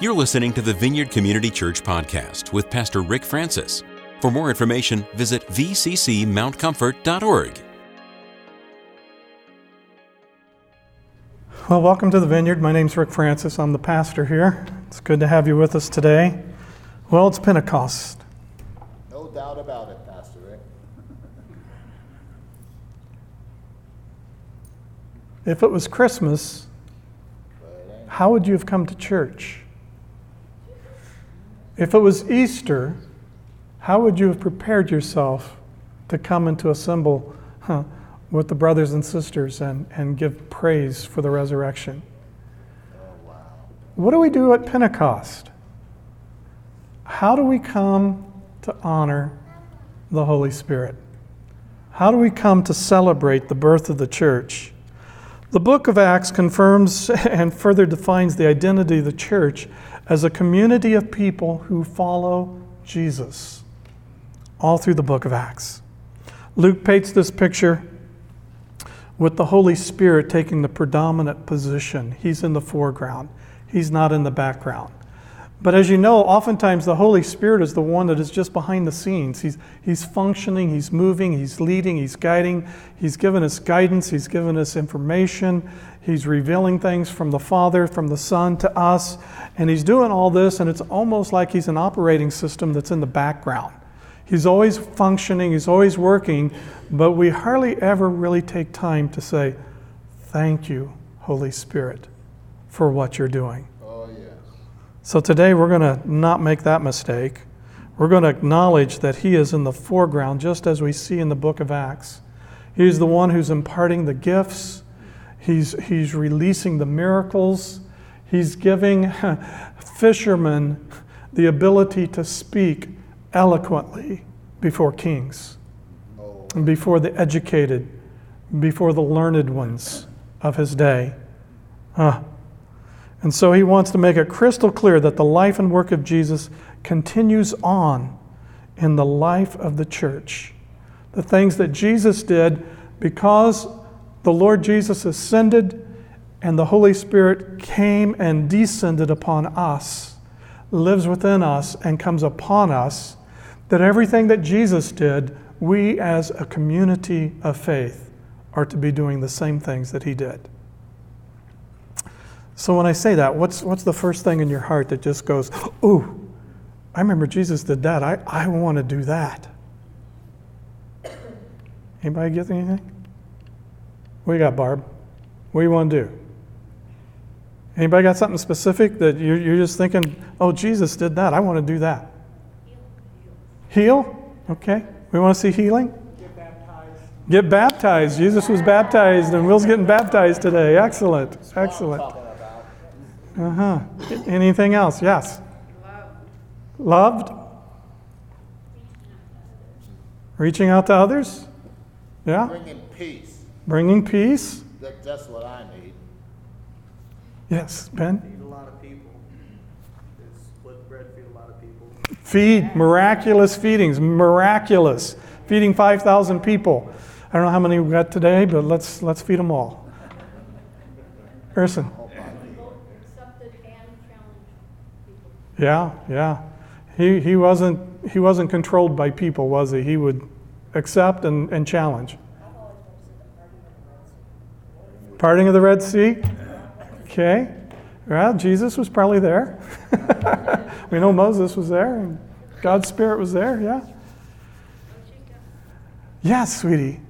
You're listening to the Vineyard Community Church podcast with Pastor Rick Francis. For more information, visit vccmountcomfort.org. Well, welcome to the Vineyard. My name's Rick Francis. I'm the pastor here. It's good to have you with us today. Well, it's Pentecost. No doubt about it, Pastor Rick. If it was Christmas, how would you have come to church? If it was Easter, how would you have prepared yourself to come and to assemble huh, with the brothers and sisters and, and give praise for the resurrection? What do we do at Pentecost? How do we come to honor the Holy Spirit? How do we come to celebrate the birth of the church? The book of Acts confirms and further defines the identity of the church as a community of people who follow Jesus, all through the book of Acts. Luke paints this picture with the Holy Spirit taking the predominant position. He's in the foreground, he's not in the background. But as you know, oftentimes the Holy Spirit is the one that is just behind the scenes. He's, he's functioning, he's moving, he's leading, he's guiding, he's given us guidance, he's given us information, he's revealing things from the Father, from the Son to us. And he's doing all this, and it's almost like he's an operating system that's in the background. He's always functioning, he's always working, but we hardly ever really take time to say, Thank you, Holy Spirit, for what you're doing. So today we're going to not make that mistake. We're going to acknowledge that He is in the foreground, just as we see in the book of Acts. He's the one who's imparting the gifts, He's, he's releasing the miracles, He's giving fishermen the ability to speak eloquently before kings, before the educated, before the learned ones of his day. Ah. And so he wants to make it crystal clear that the life and work of Jesus continues on in the life of the church. The things that Jesus did because the Lord Jesus ascended and the Holy Spirit came and descended upon us, lives within us, and comes upon us, that everything that Jesus did, we as a community of faith are to be doing the same things that he did. So when I say that, what's, what's the first thing in your heart that just goes, ooh, I remember Jesus did that. I, I want to do that. Anybody get anything? What you got, Barb? What do you want to do? Anybody got something specific that you're, you're just thinking, oh, Jesus did that. I want to do that? Heal? Okay. We want to see healing? Get baptized. Get baptized. Jesus was baptized, and Will's getting baptized today. Excellent. Excellent. Uh huh. Anything else? Yes. Loved. Reaching out to others. Yeah. Bringing peace. Bringing peace. That, that's what I need. Yes, Ben. Feed a lot of people. It's split bread, feed a lot of people. Feed miraculous feedings. Miraculous. Feeding 5,000 people. I don't know how many we got today, but let's let's feed them all. Person. accepted and challenged people. Yeah, yeah. He, he, wasn't, he wasn't controlled by people, was he? He would accept and, and challenge. Parting of the Red Sea? Okay. Well, Jesus was probably there. we know Moses was there, and God's Spirit was there, yeah. Yes, sweetie.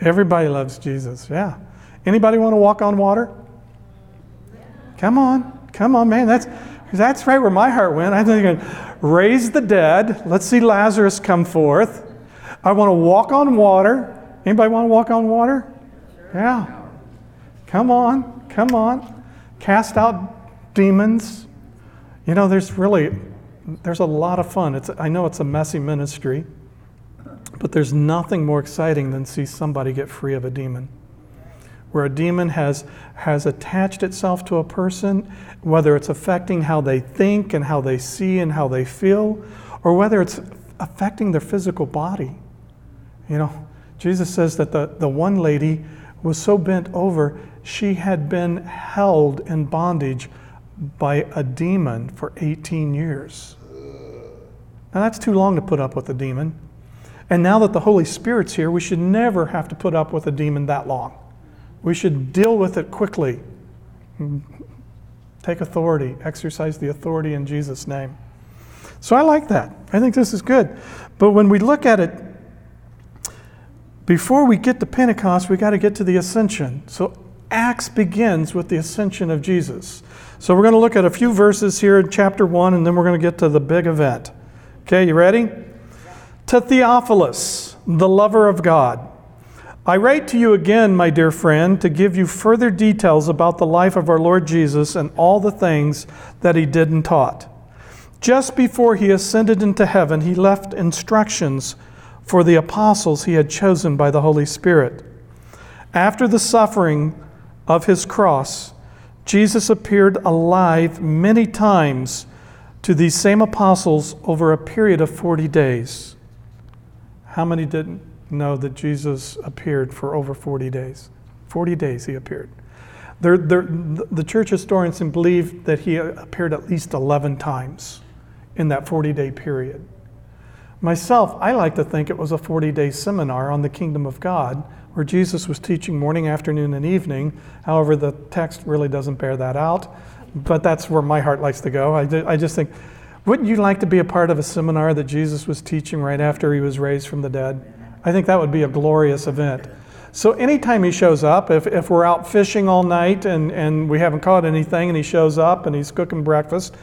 Everybody loves Jesus, yeah. Anybody want to walk on water? Come on, come on, man. That's that's right where my heart went. I'm thinking, raise the dead. Let's see Lazarus come forth. I want to walk on water. Anybody want to walk on water? Yeah. Come on, come on. Cast out demons. You know, there's really there's a lot of fun. It's I know it's a messy ministry, but there's nothing more exciting than see somebody get free of a demon where a demon has, has attached itself to a person, whether it's affecting how they think and how they see and how they feel, or whether it's affecting their physical body. You know, Jesus says that the, the one lady was so bent over, she had been held in bondage by a demon for 18 years. Now, that's too long to put up with a demon. And now that the Holy Spirit's here, we should never have to put up with a demon that long. We should deal with it quickly. Take authority, exercise the authority in Jesus' name. So I like that. I think this is good. But when we look at it, before we get to Pentecost, we got to get to the ascension. So Acts begins with the ascension of Jesus. So we're going to look at a few verses here in chapter 1, and then we're going to get to the big event. Okay, you ready? To Theophilus, the lover of God. I write to you again, my dear friend, to give you further details about the life of our Lord Jesus and all the things that he did and taught. Just before he ascended into heaven, he left instructions for the apostles he had chosen by the Holy Spirit. After the suffering of his cross, Jesus appeared alive many times to these same apostles over a period of 40 days. How many didn't know that Jesus appeared for over 40 days? 40 days he appeared. They're, they're, the church historians believe that he appeared at least 11 times in that 40 day period. Myself, I like to think it was a 40 day seminar on the kingdom of God where Jesus was teaching morning, afternoon, and evening. However, the text really doesn't bear that out but that's where my heart likes to go. I, I just think, wouldn't you like to be a part of a seminar that Jesus was teaching right after he was raised from the dead? I think that would be a glorious event. So anytime he shows up, if, if we're out fishing all night and, and we haven't caught anything and he shows up and he's cooking breakfast,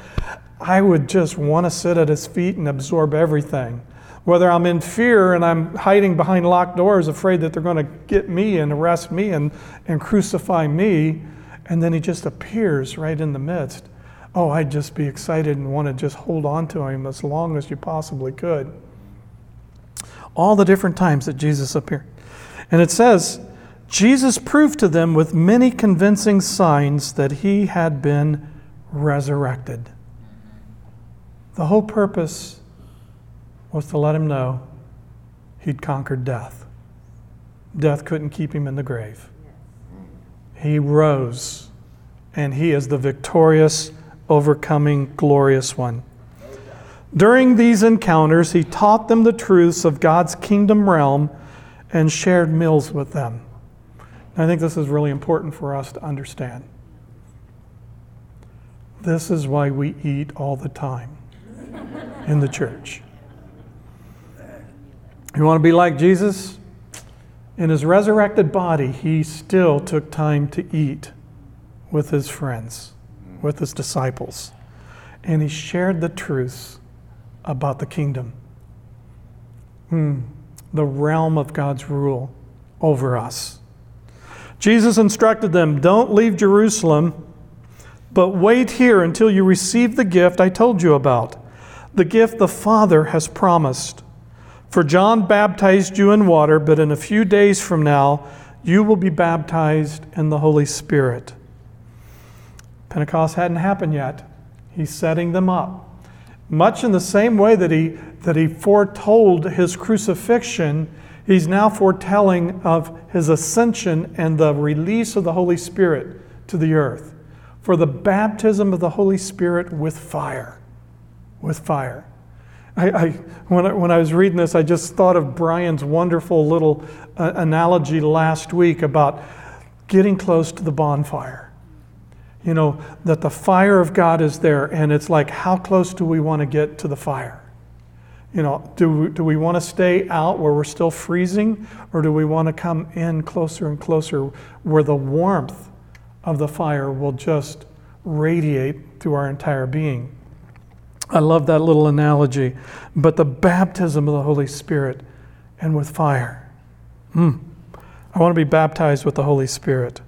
I would just want to sit at his feet and absorb everything. Whether I'm in fear and I'm hiding behind locked doors, afraid that they're going to get me and arrest me and, and crucify me, and then he just appears right in the midst. Oh, I'd just be excited and want to just hold on to him as long as you possibly could. All the different times that Jesus appeared. And it says, Jesus proved to them with many convincing signs that he had been resurrected. The whole purpose was to let him know he'd conquered death. Death couldn't keep him in the grave. He rose, and he is the victorious, overcoming, glorious one. During these encounters, he taught them the truths of God's kingdom realm and shared meals with them. I think this is really important for us to understand. This is why we eat all the time in the church. You want to be like Jesus? In his resurrected body, he still took time to eat with his friends, with his disciples, and he shared the truths about the kingdom, hmm, the realm of God's rule over us. Jesus instructed them don't leave Jerusalem, but wait here until you receive the gift I told you about, the gift the Father has promised. For John baptized you in water, but in a few days from now, you will be baptized in the Holy Spirit. Pentecost hadn't happened yet. He's setting them up. Much in the same way that he, that he foretold his crucifixion, he's now foretelling of his ascension and the release of the Holy Spirit to the earth. For the baptism of the Holy Spirit with fire. With fire. I, I, when, I, when I was reading this, I just thought of Brian's wonderful little uh, analogy last week about getting close to the bonfire. You know, that the fire of God is there, and it's like, how close do we want to get to the fire? You know, do we, do we want to stay out where we're still freezing, or do we want to come in closer and closer where the warmth of the fire will just radiate through our entire being? I love that little analogy. But the baptism of the Holy Spirit and with fire. Hmm. I want to be baptized with the Holy Spirit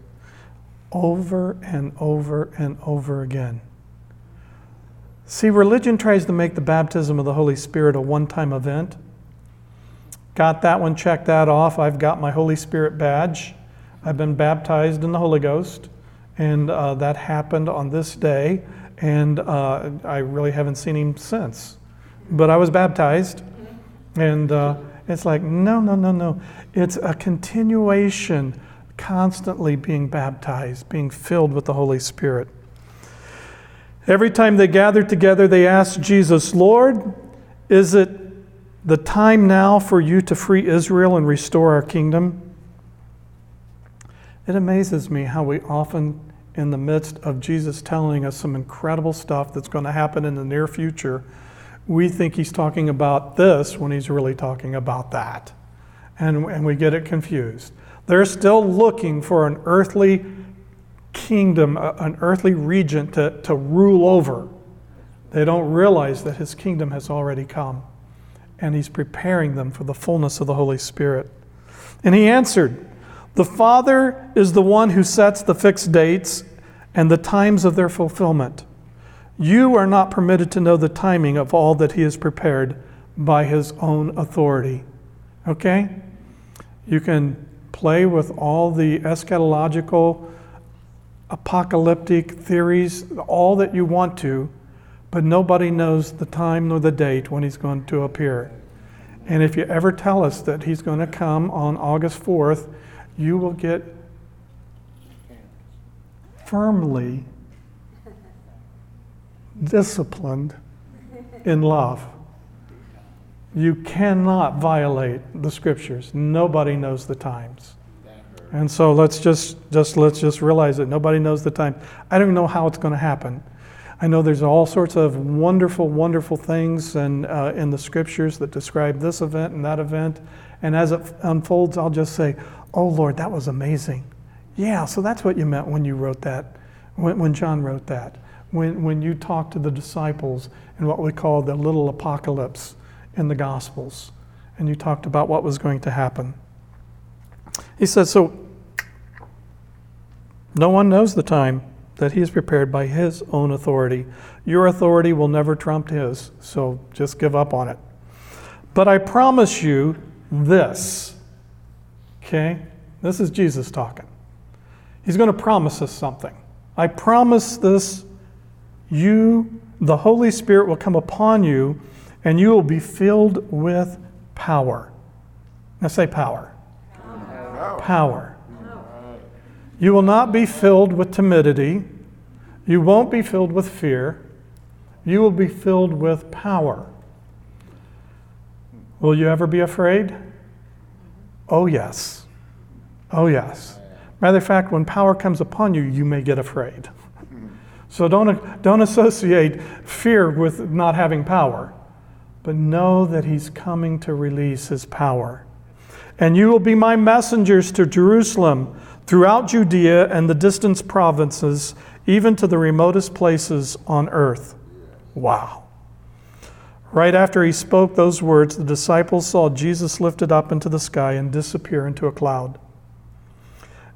over and over and over again. See, religion tries to make the baptism of the Holy Spirit a one time event. Got that one, check that off. I've got my Holy Spirit badge. I've been baptized in the Holy Ghost, and uh, that happened on this day and uh, I really haven't seen him since. But I was baptized, and uh, it's like, no, no, no, no. It's a continuation, constantly being baptized, being filled with the Holy Spirit. Every time they gathered together, they asked Jesus, Lord, is it the time now for you to free Israel and restore our kingdom? It amazes me how we often, in the midst of Jesus telling us some incredible stuff that's going to happen in the near future, we think he's talking about this when he's really talking about that. And, and we get it confused. They're still looking for an earthly kingdom, an earthly regent to, to rule over. They don't realize that his kingdom has already come and he's preparing them for the fullness of the Holy Spirit. And he answered, The Father is the one who sets the fixed dates and the times of their fulfillment. You are not permitted to know the timing of all that he has prepared by his own authority. Okay? You can play with all the eschatological, apocalyptic theories, all that you want to, but nobody knows the time nor the date when he's going to appear. And if you ever tell us that he's going to come on August 4th, you will get firmly disciplined in love. You cannot violate the scriptures. Nobody knows the times. And so let's just, just let's just realize that nobody knows the time. I don't even know how it's going to happen. I know there's all sorts of wonderful, wonderful things and, uh, in the scriptures that describe this event and that event. And as it unfolds, I'll just say, Oh Lord, that was amazing. Yeah, so that's what you meant when you wrote that, when, when John wrote that. When, when you talked to the disciples in what we call the little apocalypse in the Gospels, and you talked about what was going to happen. He says, So no one knows the time that he is prepared by his own authority. Your authority will never trump his, so just give up on it. But I promise you this. Okay? This is Jesus talking. He's going to promise us something. I promise this you, the Holy Spirit will come upon you, and you will be filled with power. Now say power. Power. power. You will not be filled with timidity. You won't be filled with fear. You will be filled with power. Will you ever be afraid? Oh, yes. Oh, yes. Matter of fact, when power comes upon you, you may get afraid. So don't, don't associate fear with not having power, but know that He's coming to release His power. And you will be my messengers to Jerusalem throughout Judea and the distant provinces, even to the remotest places on earth. Wow. Right after he spoke those words, the disciples saw Jesus lifted up into the sky and disappear into a cloud.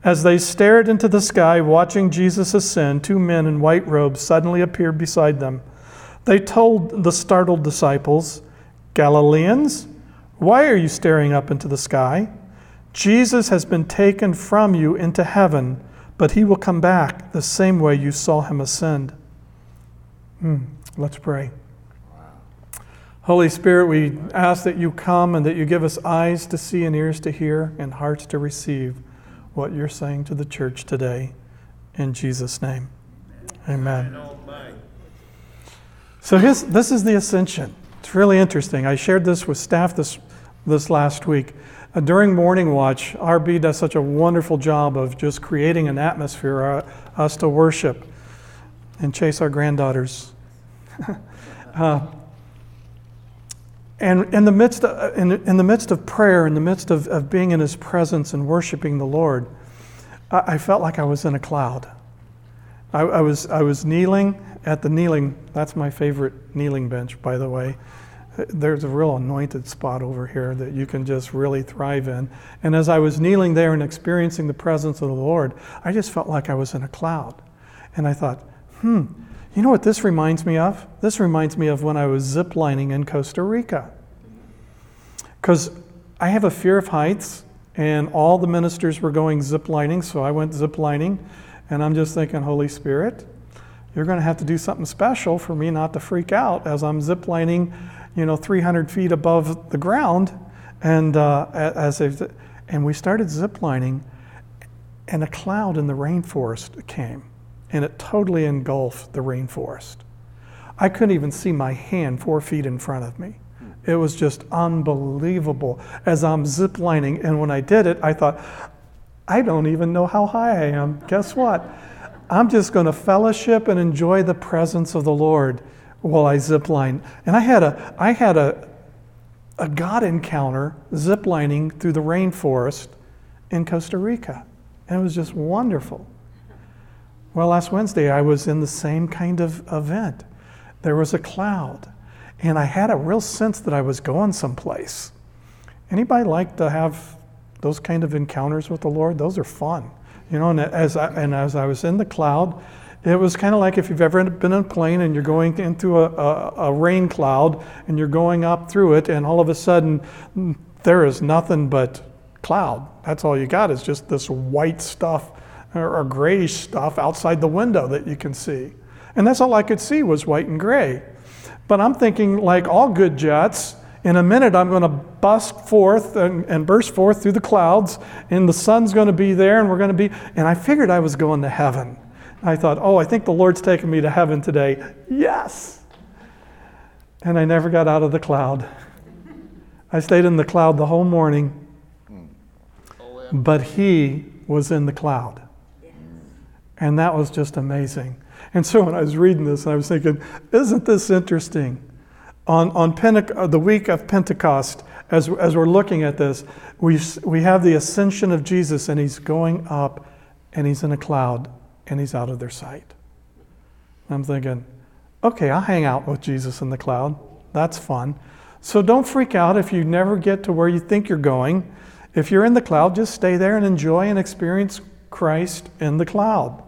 As they stared into the sky, watching Jesus ascend, two men in white robes suddenly appeared beside them. They told the startled disciples, Galileans, why are you staring up into the sky? Jesus has been taken from you into heaven, but he will come back the same way you saw him ascend. Hmm. Let's pray. Holy Spirit, we ask that you come and that you give us eyes to see and ears to hear and hearts to receive what you're saying to the church today. In Jesus' name. Amen. So his, this is the ascension. It's really interesting. I shared this with staff this, this last week. Uh, during morning watch, RB does such a wonderful job of just creating an atmosphere for uh, us to worship and chase our granddaughters. uh, and in the midst of, in, in, the midst of prayer, in the midst of, of being in His presence and worshiping the Lord, I, I felt like I was in a cloud. I, I, was, I was kneeling at the kneeling, that's my favorite kneeling bench, by the way there's a real anointed spot over here that you can just really thrive in. And as I was kneeling there and experiencing the presence of the Lord, I just felt like I was in a cloud. And I thought, hmm, you know what this reminds me of? This reminds me of when I was ziplining in Costa Rica. Because I have a fear of heights, and all the ministers were going ziplining, so I went ziplining. And I'm just thinking, Holy Spirit, you're going to have to do something special for me not to freak out as I'm ziplining you know, 300 feet above the ground. And, uh, as and we started ziplining, and a cloud in the rainforest came. and it totally engulfed the rainforest. I couldn't even see my hand four feet in front of me. It was just unbelievable as I'm ziplining. And when I did it, I thought, I don't even know how high I am. Guess what? I'm just going to fellowship and enjoy the presence of the Lord while I zipline. And I had a, I had a, a God encounter ziplining through the rainforest in Costa Rica. And it was just wonderful. Well, last Wednesday I was in the same kind of event. There was a cloud, and I had a real sense that I was going someplace. Anybody like to have those kind of encounters with the Lord? Those are fun. You know, and as I, and as I was in the cloud, it was kind of like if you've ever been in a plane and you're going into a, a, a, rain cloud and you're going up through it, and all of a sudden there is nothing but cloud. That's all you got is just this white stuff or, or grayish stuff outside the window that you can see. And that's all I could see was white and gray. But I'm thinking, like all good jets, in a minute I'm going to bust forth and, and, burst forth through the clouds, and the sun's going to be there, and we're going to be. And I figured I was going to heaven. I thought, oh, I think the Lord's taking me to heaven today. Yes! And I never got out of the cloud. I stayed in the cloud the whole morning, but He was in the cloud. And that was just amazing. And so when I was reading this, I was thinking, isn't this interesting? On, on Pente- uh, the week of Pentecost, as, as we're looking at this, we, we have the ascension of Jesus, and he's going up, and he's in a cloud and he's out of their sight. I'm thinking, okay, I'll hang out with Jesus in the cloud. That's fun. So don't freak out if you never get to where you think you're going. If you're in the cloud, just stay there and enjoy and experience Christ in the cloud.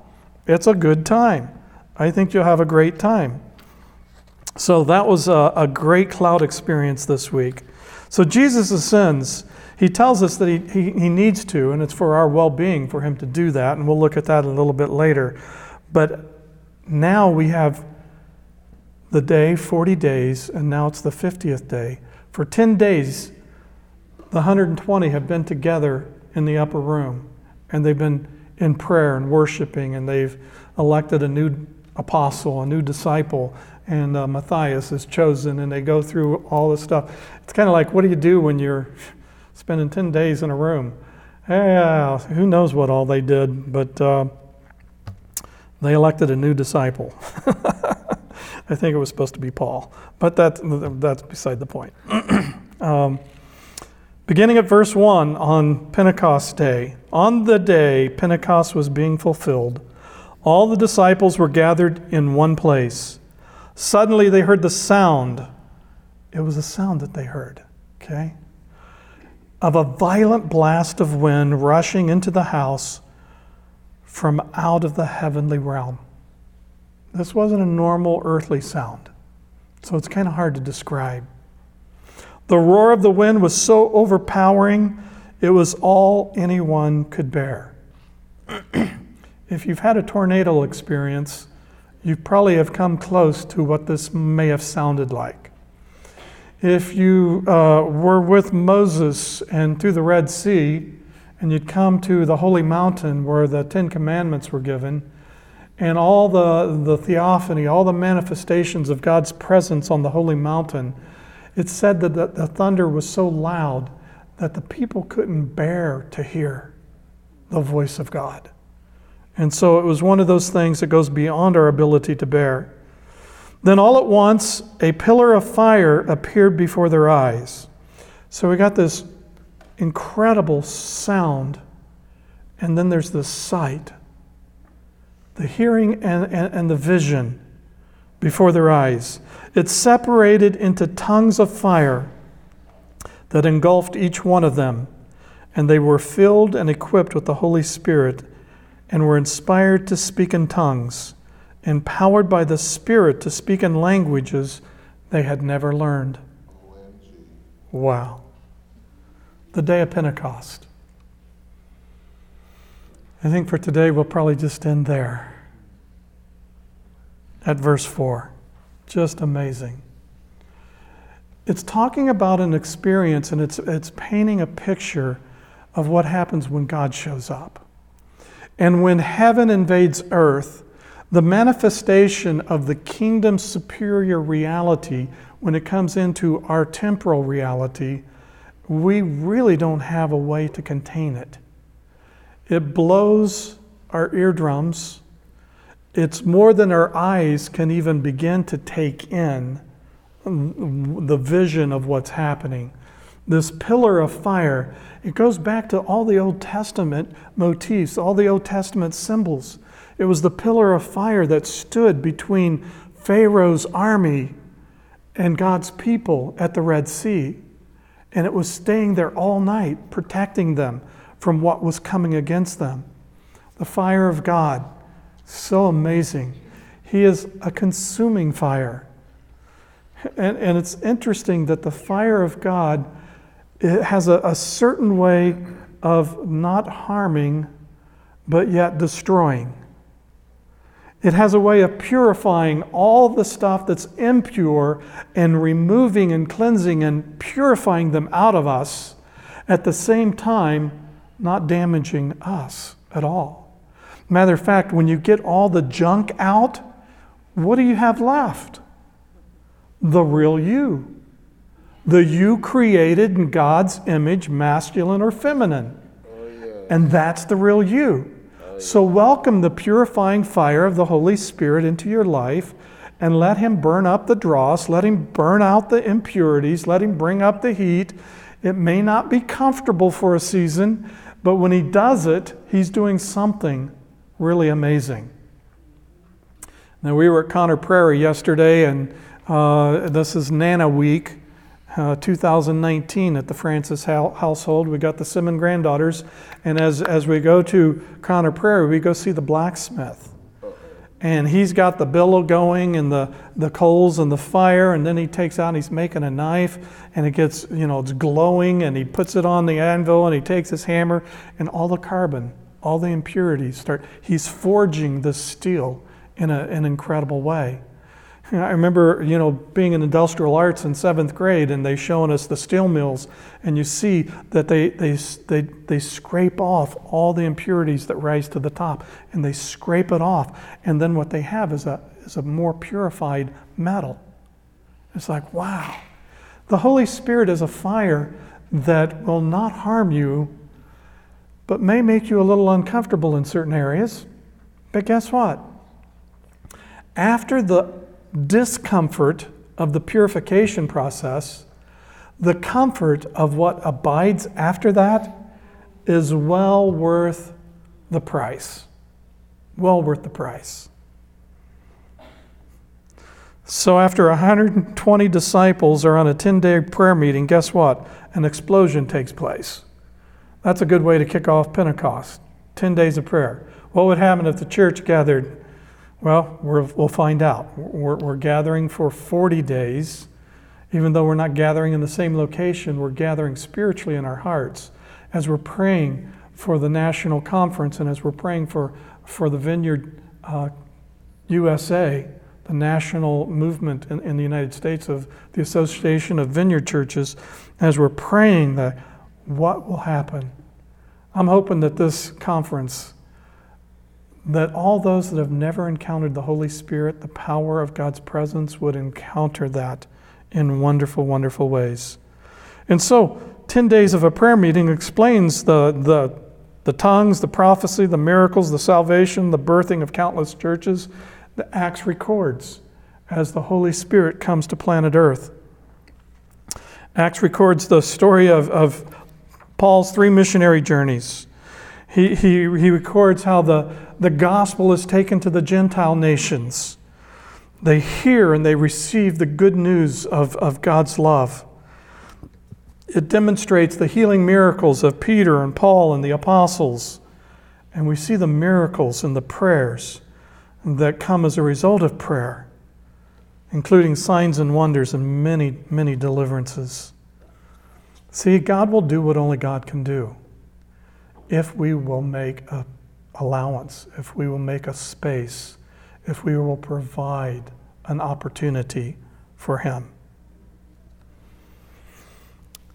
It's a good time. I think you'll have a great time. So that was a, a great cloud experience this week. So Jesus ascends. He tells us that he, he, he needs to, and it's for our well being for him to do that, and we'll look at that a little bit later. But now we have the day, 40 days, and now it's the 50th day. For 10 days, the 120 have been together in the upper room, and they've been in prayer and worshiping, and they've elected a new apostle, a new disciple, and uh, Matthias is chosen, and they go through all this stuff. It's kind of like what do you do when you're spending 10 days in a room. Yeah, who knows what all they did, but uh, they elected a new disciple. I think it was supposed to be Paul, but that, that's beside the point. um, beginning at verse 1 on Pentecost Day, on the day Pentecost was being fulfilled, all the disciples were gathered in one place. Suddenly they heard the sound. It was a sound that they heard, okay? of a violent blast of wind rushing into the house from out of the heavenly realm. This wasn't a normal earthly sound, so it's kind of hard to describe. The roar of the wind was so overpowering, it was all anyone could bear. if you've had a tornado experience, you probably have come close to what this may have sounded like if you uh, were with Moses and through the Red Sea, and you'd come to the holy mountain where the Ten Commandments were given, and all the, the theophany, all the manifestations of God's presence on the holy mountain, it said that the, the thunder was so loud that the people couldn't bear to hear the voice of God. And so it was one of those things that goes beyond our ability to bear. Then all at once, a pillar of fire appeared before their eyes. So we got this incredible sound, and then there's the sight, the hearing and, and, and the vision before their eyes. It separated into tongues of fire that engulfed each one of them, and they were filled and equipped with the Holy Spirit and were inspired to speak in tongues empowered by the Spirit to speak in languages they had never learned. Wow. The day of Pentecost. I think for today we'll probably just end there at verse 4. Just amazing. It's talking about an experience and it's, it's painting a picture of what happens when God shows up. And when heaven invades earth, the manifestation of the kingdom's superior reality when it comes into our temporal reality, we really don't have a way to contain it. It blows our eardrums. It's more than our eyes can even begin to take in the vision of what's happening. This pillar of fire, it goes back to all the Old Testament motifs, all the Old Testament symbols. It was the pillar of fire that stood between Pharaoh's army and God's people at the Red Sea. And it was staying there all night, protecting them from what was coming against them. The fire of God, so amazing. He is a consuming fire. And, and it's interesting that the fire of God has a, a certain way of not harming, but yet destroying. It has a way of purifying all the stuff that's impure and removing and cleansing and purifying them out of us, at the same time, not damaging us at all. Matter of fact, when you get all the junk out, what do you have left? The real you. The you created in God's image, masculine or feminine. And that's the real you. So, welcome the purifying fire of the Holy Spirit into your life and let Him burn up the dross, let Him burn out the impurities, let Him bring up the heat. It may not be comfortable for a season, but when He does it, He's doing something really amazing. Now, we were at Conner Prairie yesterday, and uh, this is Nana Week. Uh, 2019 at the Francis household. We got the Simon granddaughters, and as, as we go to Conner Prairie, we go see the blacksmith. And he's got the billow going and the, the coals and the fire, and then he takes out he's making a knife, and it gets, you know, it's glowing, and he puts it on the anvil, and he takes his hammer, and all the carbon, all the impurities start. He's forging the steel in a, an incredible way. I remember, you know, being in industrial arts in seventh grade and they showing us the steel mills, and you see that they, they, they, they scrape off all the impurities that rise to the top, and they scrape it off, and then what they have is a, is a more purified metal. It's like, wow. The Holy Spirit is a fire that will not harm you, but may make you a little uncomfortable in certain areas. But guess what? After the discomfort of the purification process, the comfort of what abides after that is well worth the price. Well worth the price. So, after 120 disciples are on a 10 day prayer meeting, guess what? An explosion takes place. That's a good way to kick off Pentecost 10 days of prayer. What would happen if the church gathered well, we will find out. We're, we're, gathering for 40 days. Even though we're not gathering in the same location, we're gathering spiritually in our hearts as we're praying for the national conference and as we're praying for, for the Vineyard uh, USA, the national movement in, in the United States of the Association of Vineyard Churches, as we're praying that what will happen. I'm hoping that this conference that all those that have never encountered the Holy Spirit, the power of God's presence, would encounter that in wonderful, wonderful ways. And so, 10 days of a prayer meeting explains the, the, the tongues, the prophecy, the miracles, the salvation, the birthing of countless churches. The Acts records as the Holy Spirit comes to planet Earth. Acts records the story of, of Paul's three missionary journeys. He, he, he records how the, the gospel is taken to the Gentile nations. They hear and they receive the good news of, of God's love. It demonstrates the healing miracles of Peter and Paul and the apostles. And we see the miracles and the prayers that come as a result of prayer, including signs and wonders and many, many deliverances. See, God will do what only God can do if we will make a allowance, if we will make a space, if we will provide an opportunity for Him.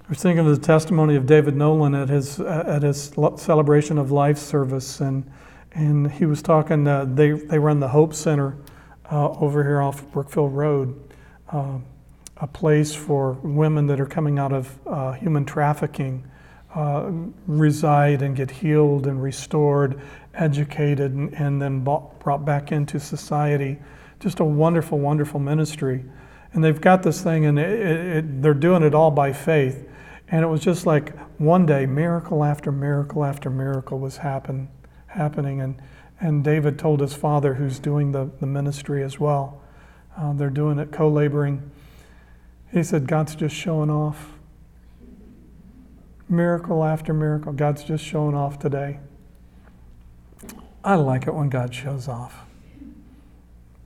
I was thinking of the testimony of David Nolan at his, at his celebration of life service, and, and he was talking. Uh, they they run the Hope Center uh, over here off Brookfield Road, uh, a place for women that are coming out of uh, human trafficking, uh, reside and get healed and restored, educated, and, and then bought, brought back into society. Just a wonderful, wonderful ministry. And they've got this thing, and it, it, they're doing it all by faith. And it was just like one day, miracle after miracle after miracle was happen, happening. And, and David told his father, who's doing the, the ministry as well, uh, they're doing it co laboring. He said, God's just showing off. Miracle after miracle. God's just showing off today. I like it when God shows off.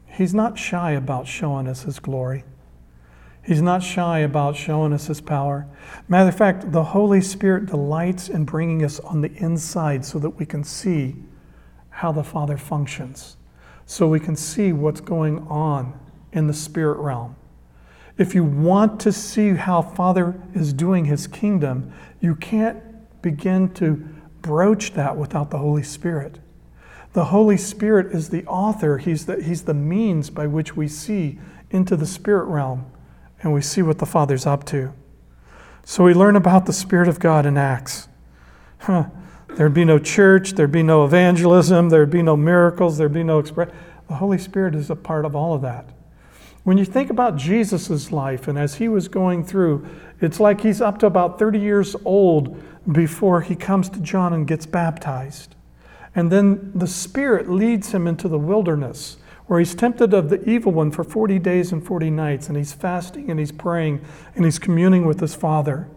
He's not shy about showing us His glory. He's not shy about showing us His power. Matter of fact, the Holy Spirit delights in bringing us on the inside so that we can see how the Father functions, so we can see what's going on in the spirit realm. If you want to see how Father is doing His kingdom, you can't begin to broach that without the Holy Spirit. The Holy Spirit is the author, He's the, he's the means by which we see into the spirit realm and we see what the Father's up to. So we learn about the Spirit of God in Acts. Huh. There'd be no church, there'd be no evangelism, there'd be no miracles, there'd be no express. The Holy Spirit is a part of all of that. When you think about Jesus' life and as he was going through, it's like he's up to about 30 years old before he comes to John and gets baptized. And then the Spirit leads him into the wilderness where he's tempted of the evil one for 40 days and 40 nights, and he's fasting and he's praying and he's communing with his Father.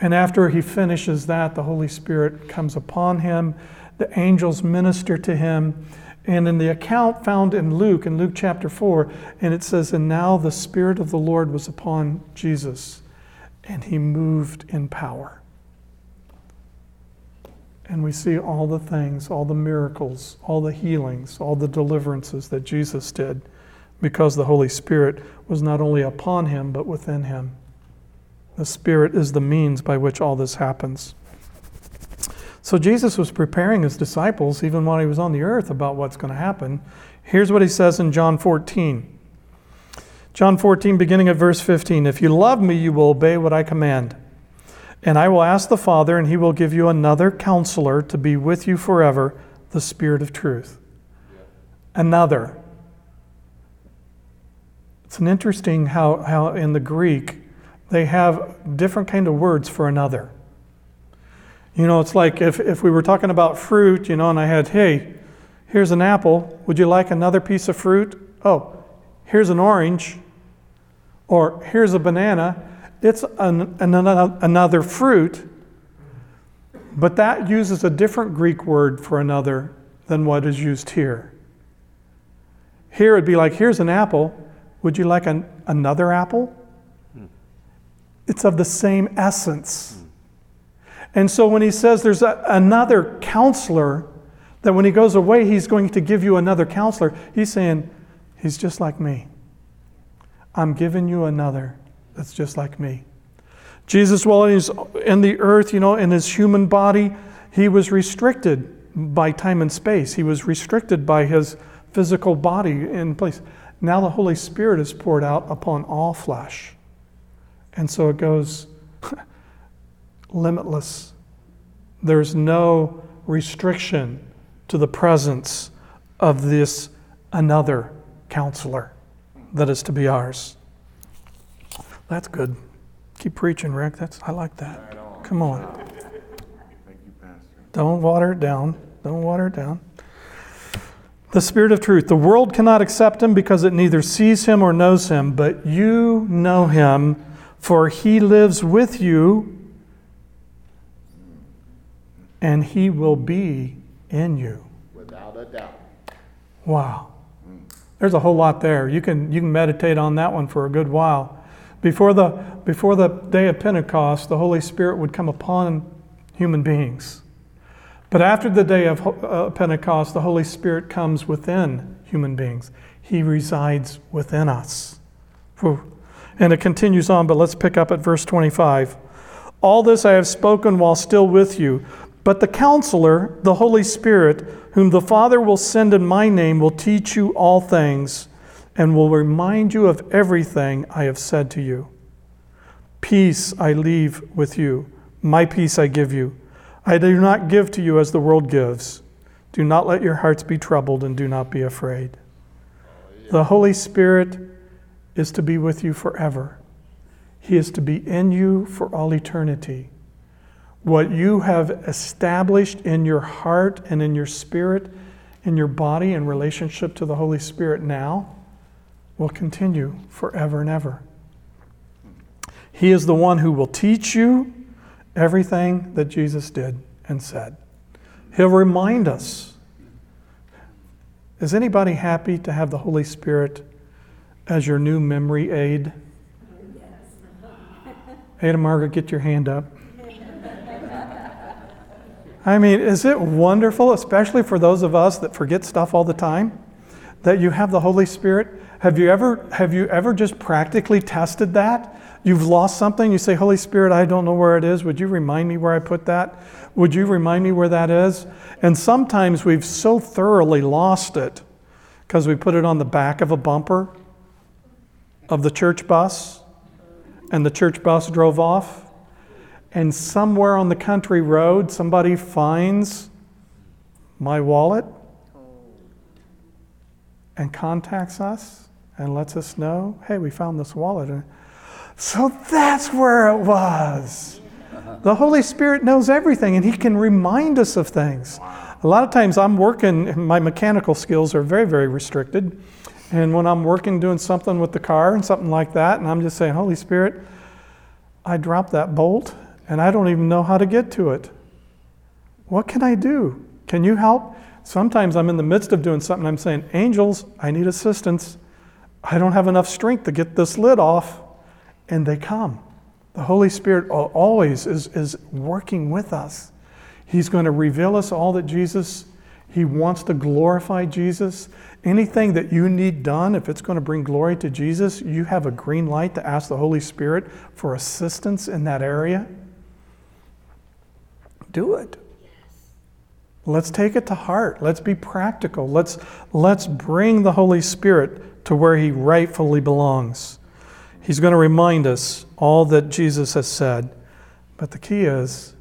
And after he finishes that, the Holy Spirit comes upon him, the angels minister to him. And in the account found in Luke, in Luke chapter 4, and it says, And now the Spirit of the Lord was upon Jesus, and he moved in power. And we see all the things, all the miracles, all the healings, all the deliverances that Jesus did because the Holy Spirit was not only upon him, but within him. The Spirit is the means by which all this happens. So Jesus was preparing his disciples, even while he was on the earth, about what's going to happen. Here's what he says in John 14. John 14, beginning at verse 15 If you love me, you will obey what I command. And I will ask the Father, and he will give you another counselor to be with you forever, the Spirit of truth. Another. It's an interesting how, how in the Greek they have different kind of words for another. You know, it's like if, if we were talking about fruit, you know, and I had, hey, here's an apple. Would you like another piece of fruit? Oh, here's an orange. Or here's a banana it's an, an, another fruit, but that uses a different Greek word for another than what is used here. Here it'd be like, here's an apple. Would you like an, another apple? Hmm. It's of the same essence. And so when he says there's a, another counselor, that when he goes away, he's going to give you another counselor, he's saying, he's just like me. I'm giving you another that's just like me. Jesus, while he's in the earth, you know, in his human body, he was restricted by time and space. He was restricted by his physical body in place. Now the Holy Spirit is poured out upon all flesh. And so it goes limitless. There's no restriction to the presence of this another counselor that is to be ours. That's good. Keep preaching, Rick. That's I like that. Come on. Thank you, Pastor. Don't water it down. Don't water it down. The Spirit of truth. The world cannot accept him because it neither sees him or knows him, but you know him, for he lives with you and he will be in you. Without a doubt. Wow. There's a whole lot there. You can, you can meditate on that one for a good while. Before the, before the day of Pentecost, the Holy Spirit would come upon human beings. But after the day of uh, Pentecost, the Holy Spirit comes within human beings. He resides within us. Whew. And it continues on, but let's pick up at verse 25. All this I have spoken while still with you, But the counselor, the Holy Spirit, whom the Father will send in my name, will teach you all things and will remind you of everything I have said to you. Peace I leave with you, my peace I give you. I do not give to you as the world gives. Do not let your hearts be troubled and do not be afraid. The Holy Spirit is to be with you forever. He is to be in you for all eternity. What you have established in your heart and in your spirit, in your body, in relationship to the Holy Spirit now, will continue forever and ever. He is the one who will teach you everything that Jesus did and said. He'll remind us. Is anybody happy to have the Holy Spirit as your new memory aid? Yes. Ada Margaret, get your hand up. I mean, is it wonderful, especially for those of us that forget stuff all the time, that you have the Holy Spirit? Have you ever have you ever just practically tested that? You've lost something, you say, Holy Spirit, I don't know where it is. Would you remind me where I put that? Would you remind me where that is? And sometimes we've so thoroughly lost it because we put it on the back of a bumper of the church bus, and the church bus drove off and somewhere on the country road somebody finds my wallet and contacts us and lets us know, hey, we found this wallet. So that's where it was. The Holy Spirit knows everything and He can remind us of things. A lot of times I'm working, my mechanical skills are very, very restricted. And when I'm working doing something with the car and something like that, and I'm just saying, Holy Spirit, I dropped that bolt and I don't even know how to get to it. What can I do? Can you help? Sometimes I'm in the midst of doing something, I'm saying, Angels, I need assistance. I don't have enough strength to get this lid off. And they come. The Holy Spirit always is, is working with us. He's going to reveal us all that Jesus, He wants to glorify Jesus. Anything that you need done, if it's going to bring glory to Jesus, you have a green light to ask the Holy Spirit for assistance in that area do it. Let's take it to heart. Let's be practical. Let's, let's bring the Holy Spirit to where he rightfully belongs. He's going to remind us all that Jesus has said. But the key is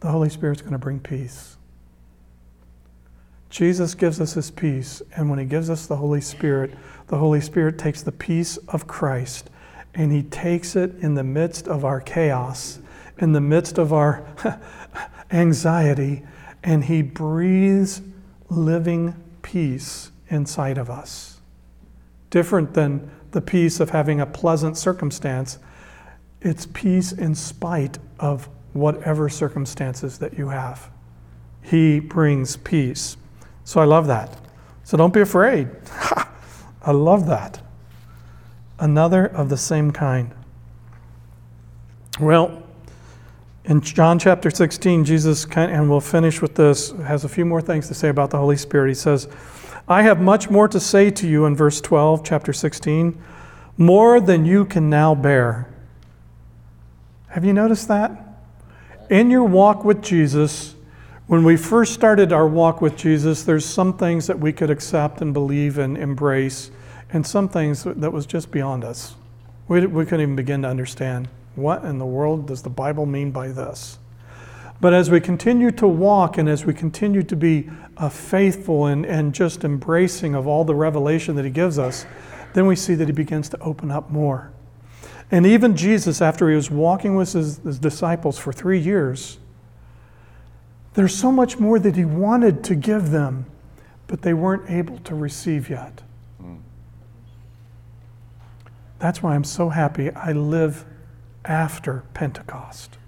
the Holy Spirit's going to bring peace. Jesus gives us his peace, and when he gives us the Holy Spirit, the Holy Spirit takes the peace of Christ and he takes it in the midst of our chaos in the midst of our anxiety, and He breathes living peace inside of us. Different than the peace of having a pleasant circumstance, it's peace in spite of whatever circumstances that you have. He brings peace. So I love that. So don't be afraid. I love that. Another of the same kind. Well, in John chapter 16, Jesus, and we'll finish with this, has a few more things to say about the Holy Spirit. He says, I have much more to say to you in verse 12, chapter 16, more than you can now bear. Have you noticed that? In your walk with Jesus, when we first started our walk with Jesus, there's some things that we could accept and believe and embrace, and some things that was just beyond us. We, we couldn't even begin to understand. What in the world does the Bible mean by this? But as we continue to walk and as we continue to be uh, faithful and, and just embracing of all the revelation that He gives us, then we see that He begins to open up more. And even Jesus, after He was walking with His, his disciples for three years, there's so much more that He wanted to give them, but they weren't able to receive yet. Mm. That's why I'm so happy I live after Pentecost.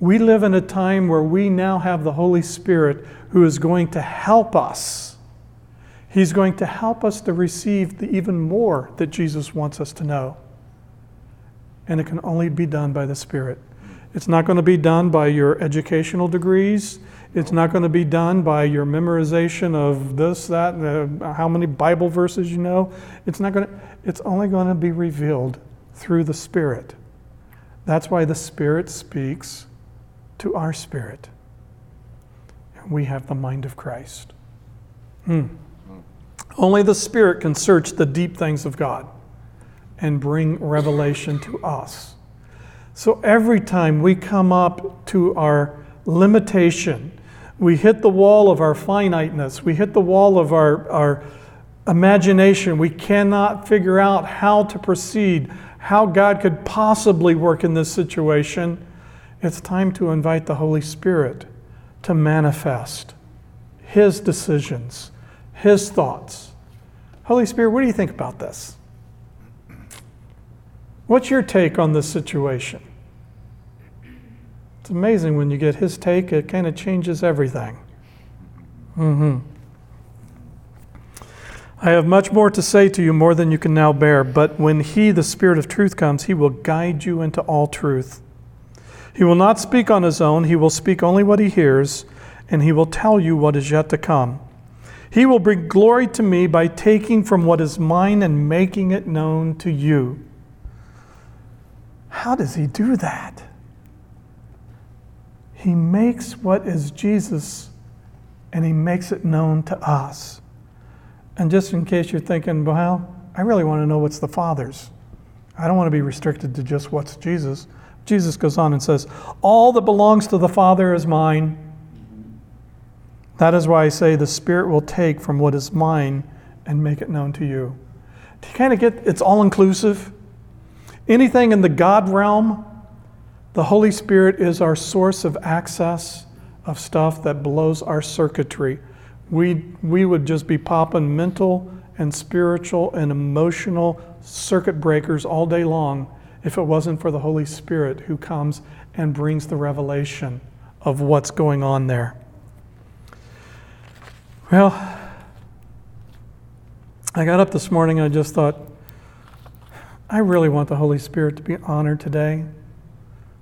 We live in a time where we now have the Holy Spirit who is going to help us. He's going to help us to receive the even more that Jesus wants us to know. And it can only be done by the Spirit. It's not going to be done by your educational degrees. It's not going to be done by your memorization of this, that, uh, how many Bible verses you know. It's not going to, it's only going to be revealed through the Spirit. That's why the Spirit speaks to our spirit. And we have the mind of Christ. Hmm. Only the Spirit can search the deep things of God and bring revelation to us. So every time we come up to our limitation, we hit the wall of our finiteness, we hit the wall of our, our imagination, we cannot figure out how to proceed, how God could possibly work in this situation. It's time to invite the Holy Spirit to manifest His decisions, His thoughts. Holy Spirit, what do you think about this? What's your take on this situation? It's amazing when you get his take, it kind of changes everything. Mm-hmm. I have much more to say to you, more than you can now bear, but when he, the Spirit of truth, comes, he will guide you into all truth. He will not speak on his own, he will speak only what he hears, and he will tell you what is yet to come. He will bring glory to me by taking from what is mine and making it known to you. How does he do that? He makes what is Jesus and he makes it known to us. And just in case you're thinking, well, I really want to know what's the Father's. I don't want to be restricted to just what's Jesus. Jesus goes on and says, All that belongs to the Father is mine. That is why I say the Spirit will take from what is mine and make it known to you. Do you kind of get it's all inclusive? Anything in the God realm, the Holy Spirit is our source of access of stuff that blows our circuitry. We, we would just be popping mental and spiritual and emotional circuit breakers all day long if it wasn't for the Holy Spirit who comes and brings the revelation of what's going on there. Well, I got up this morning and I just thought, I really want the Holy Spirit to be honored today.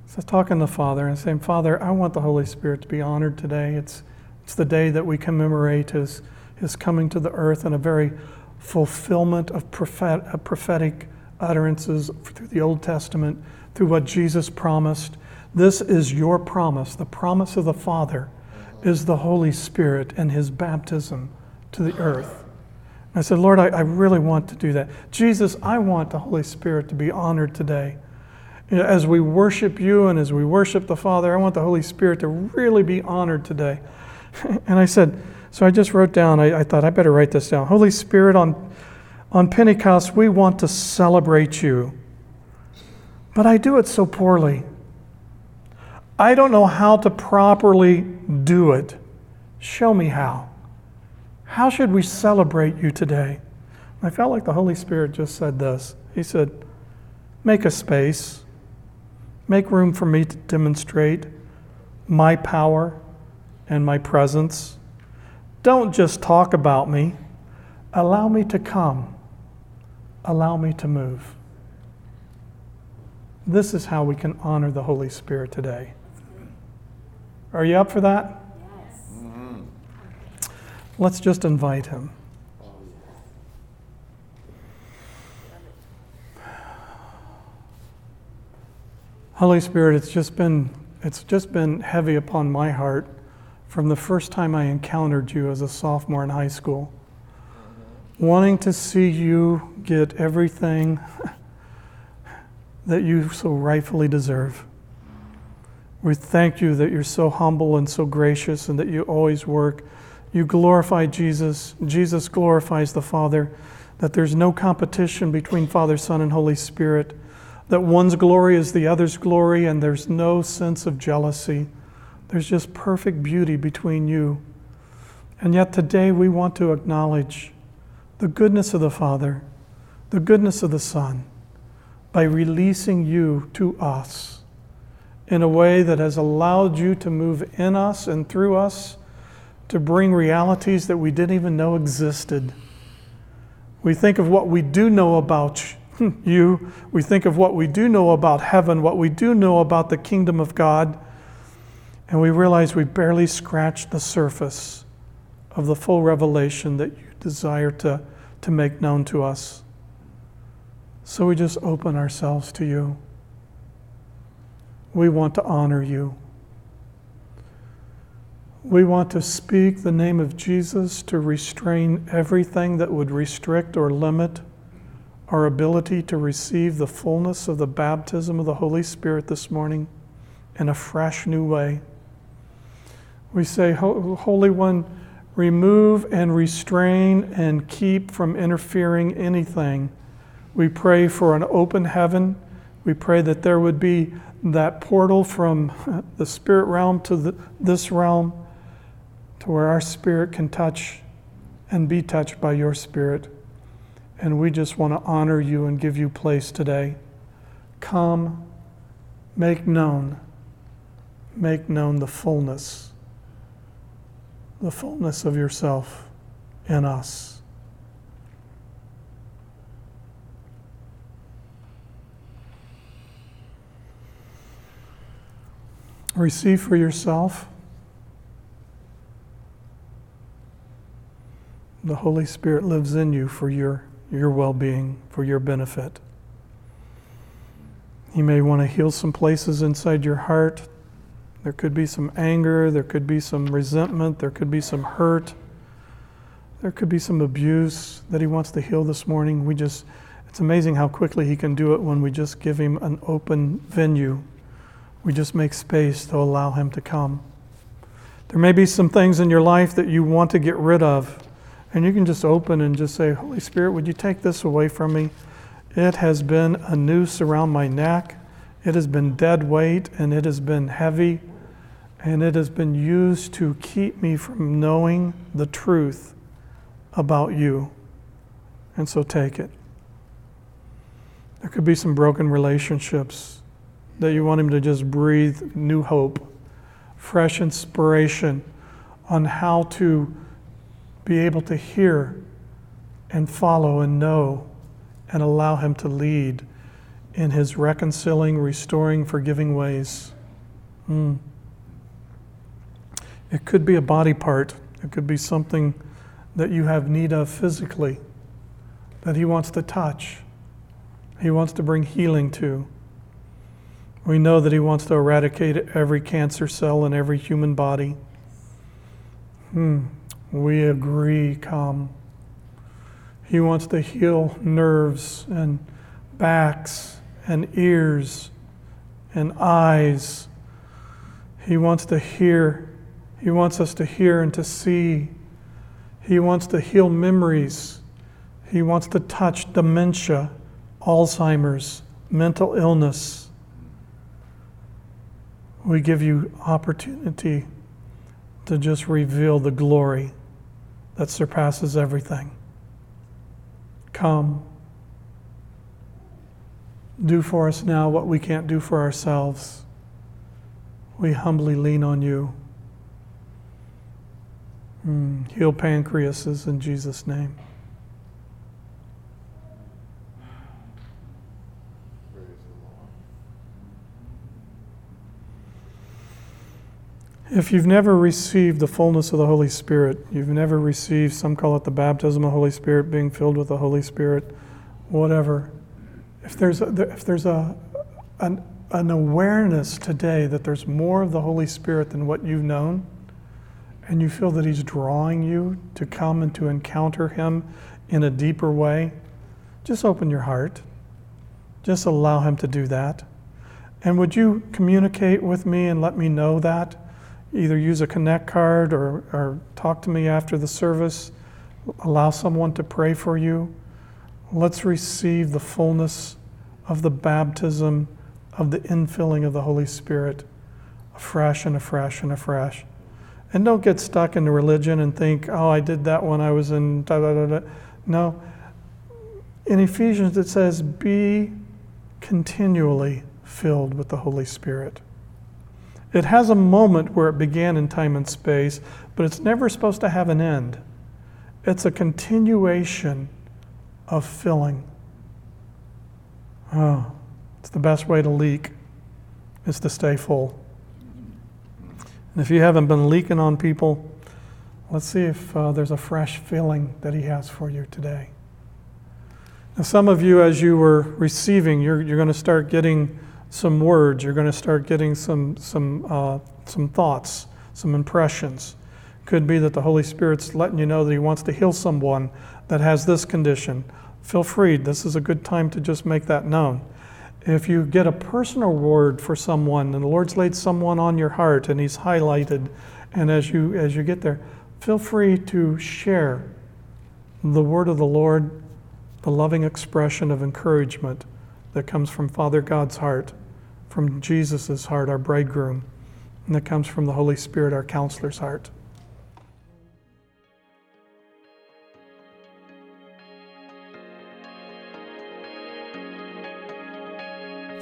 So I was talking to the Father and saying, Father, I want the Holy Spirit to be honored today. It's, it's the day that we commemorate his, his coming to the earth and a very fulfillment of prophet, prophetic utterances through the Old Testament, through what Jesus promised. This is your promise. The promise of the Father is the Holy Spirit and his baptism to the earth. I said, Lord, I, I, really want to do that. Jesus, I want the Holy Spirit to be honored today. As we worship you and as we worship the Father, I want the Holy Spirit to really be honored today. And I said, so I just wrote down, I, I thought I better write this down. Holy Spirit, on, on Pentecost, we want to celebrate you. But I do it so poorly. I don't know how to properly do it. Show me how. How should we celebrate you today? I felt like the Holy Spirit just said this. He said, Make a space, make room for me to demonstrate my power and my presence. Don't just talk about me, allow me to come, allow me to move. This is how we can honor the Holy Spirit today. Are you up for that? Yes. Let's just invite him. Holy Spirit, it's just been it's just been heavy upon my heart from the first time I encountered you as a sophomore in high school. Wanting to see you get everything that you so rightfully deserve. We thank you that you're so humble and so gracious and that you always work you glorify Jesus. Jesus glorifies the Father. That there's no competition between Father, Son, and Holy Spirit. That one's glory is the other's glory, and there's no sense of jealousy. There's just perfect beauty between you. And yet today we want to acknowledge the goodness of the Father, the goodness of the Son, by releasing you to us in a way that has allowed you to move in us and through us to bring realities that we didn't even know existed. We think of what we do know about you, we think of what we do know about heaven, what we do know about the kingdom of God, and we realize we barely scratched the surface of the full revelation that you desire to, to make known to us. So we just open ourselves to you. We want to honor you. We want to speak the name of Jesus to restrain everything that would restrict or limit our ability to receive the fullness of the baptism of the Holy Spirit this morning in a fresh new way. We say, Holy One, remove and restrain and keep from interfering anything. We pray for an open heaven. We pray that there would be that portal from the spirit realm to the, this realm to where our spirit can touch and be touched by your spirit. And we just want to honor you and give you place today. Come, make known, make known the fullness, the fullness of yourself in us. Receive for yourself the Holy Spirit lives in you for your your well being, for your benefit. You may want to heal some places inside your heart. There could be some anger, there could be some resentment, there could be some hurt, there could be some abuse that He wants to heal this morning. We just, it's amazing how quickly He can do it when we just give Him an open venue. We just make space to allow Him to come. There may be some things in your life that you want to get rid of. And you can just open and just say, Holy Spirit, would you take this away from me? It has been a noose around my neck. It has been dead weight and it has been heavy. And it has been used to keep me from knowing the truth about you. And so take it. There could be some broken relationships that you want Him to just breathe new hope, fresh inspiration on how to be able to hear and follow and know and allow Him to lead in His reconciling, restoring, forgiving ways. Mm. It could be a body part, it could be something that you have need of physically that He wants to touch, He wants to bring healing to. We know that He wants to eradicate every cancer cell in every human body. Hmm. We agree, come. He wants to heal nerves and backs and ears and eyes. He wants to hear. He wants us to hear and to see. He wants to heal memories. He wants to touch dementia, Alzheimer's, mental illness. We give you opportunity to just reveal the glory that surpasses everything. Come. Do for us now what we can't do for ourselves. We humbly lean on you. Mm, heal pancreases in Jesus' name. If you've never received the fullness of the Holy Spirit, you've never received, some call it the baptism of the Holy Spirit, being filled with the Holy Spirit, whatever. If there's a, if there's a, an, an awareness today that there's more of the Holy Spirit than what you've known, and you feel that He's drawing you to come and to encounter Him in a deeper way, just open your heart. Just allow Him to do that. And would you communicate with me and let me know that? either use a Connect card or, or talk to me after the service. Allow someone to pray for you. Let's receive the fullness of the baptism of the infilling of the Holy Spirit afresh and afresh and afresh. And don't get stuck in the religion and think, oh, I did that when I was in da da da da. No. In Ephesians, it says, be continually filled with the Holy Spirit. It has a moment where it began in time and space, but it's never supposed to have an end. It's a continuation of filling. Oh, it's the best way to leak, is to stay full. And if you haven't been leaking on people, let's see if uh, there's a fresh filling that He has for you today. Now, some of you, as you were receiving, you're, you're going to start getting some words, you're going to start getting some, some, uh, some thoughts, some impressions. Could be that the Holy Spirit's letting you know that He wants to heal someone that has this condition. Feel free, this is a good time to just make that known. If you get a personal word for someone and the Lord's laid someone on your heart and He's highlighted, and as you as you get there, feel free to share the word of the Lord, the loving expression of encouragement that comes from Father God's heart, from Jesus' heart, our bridegroom, and that comes from the Holy Spirit, our counselor's heart.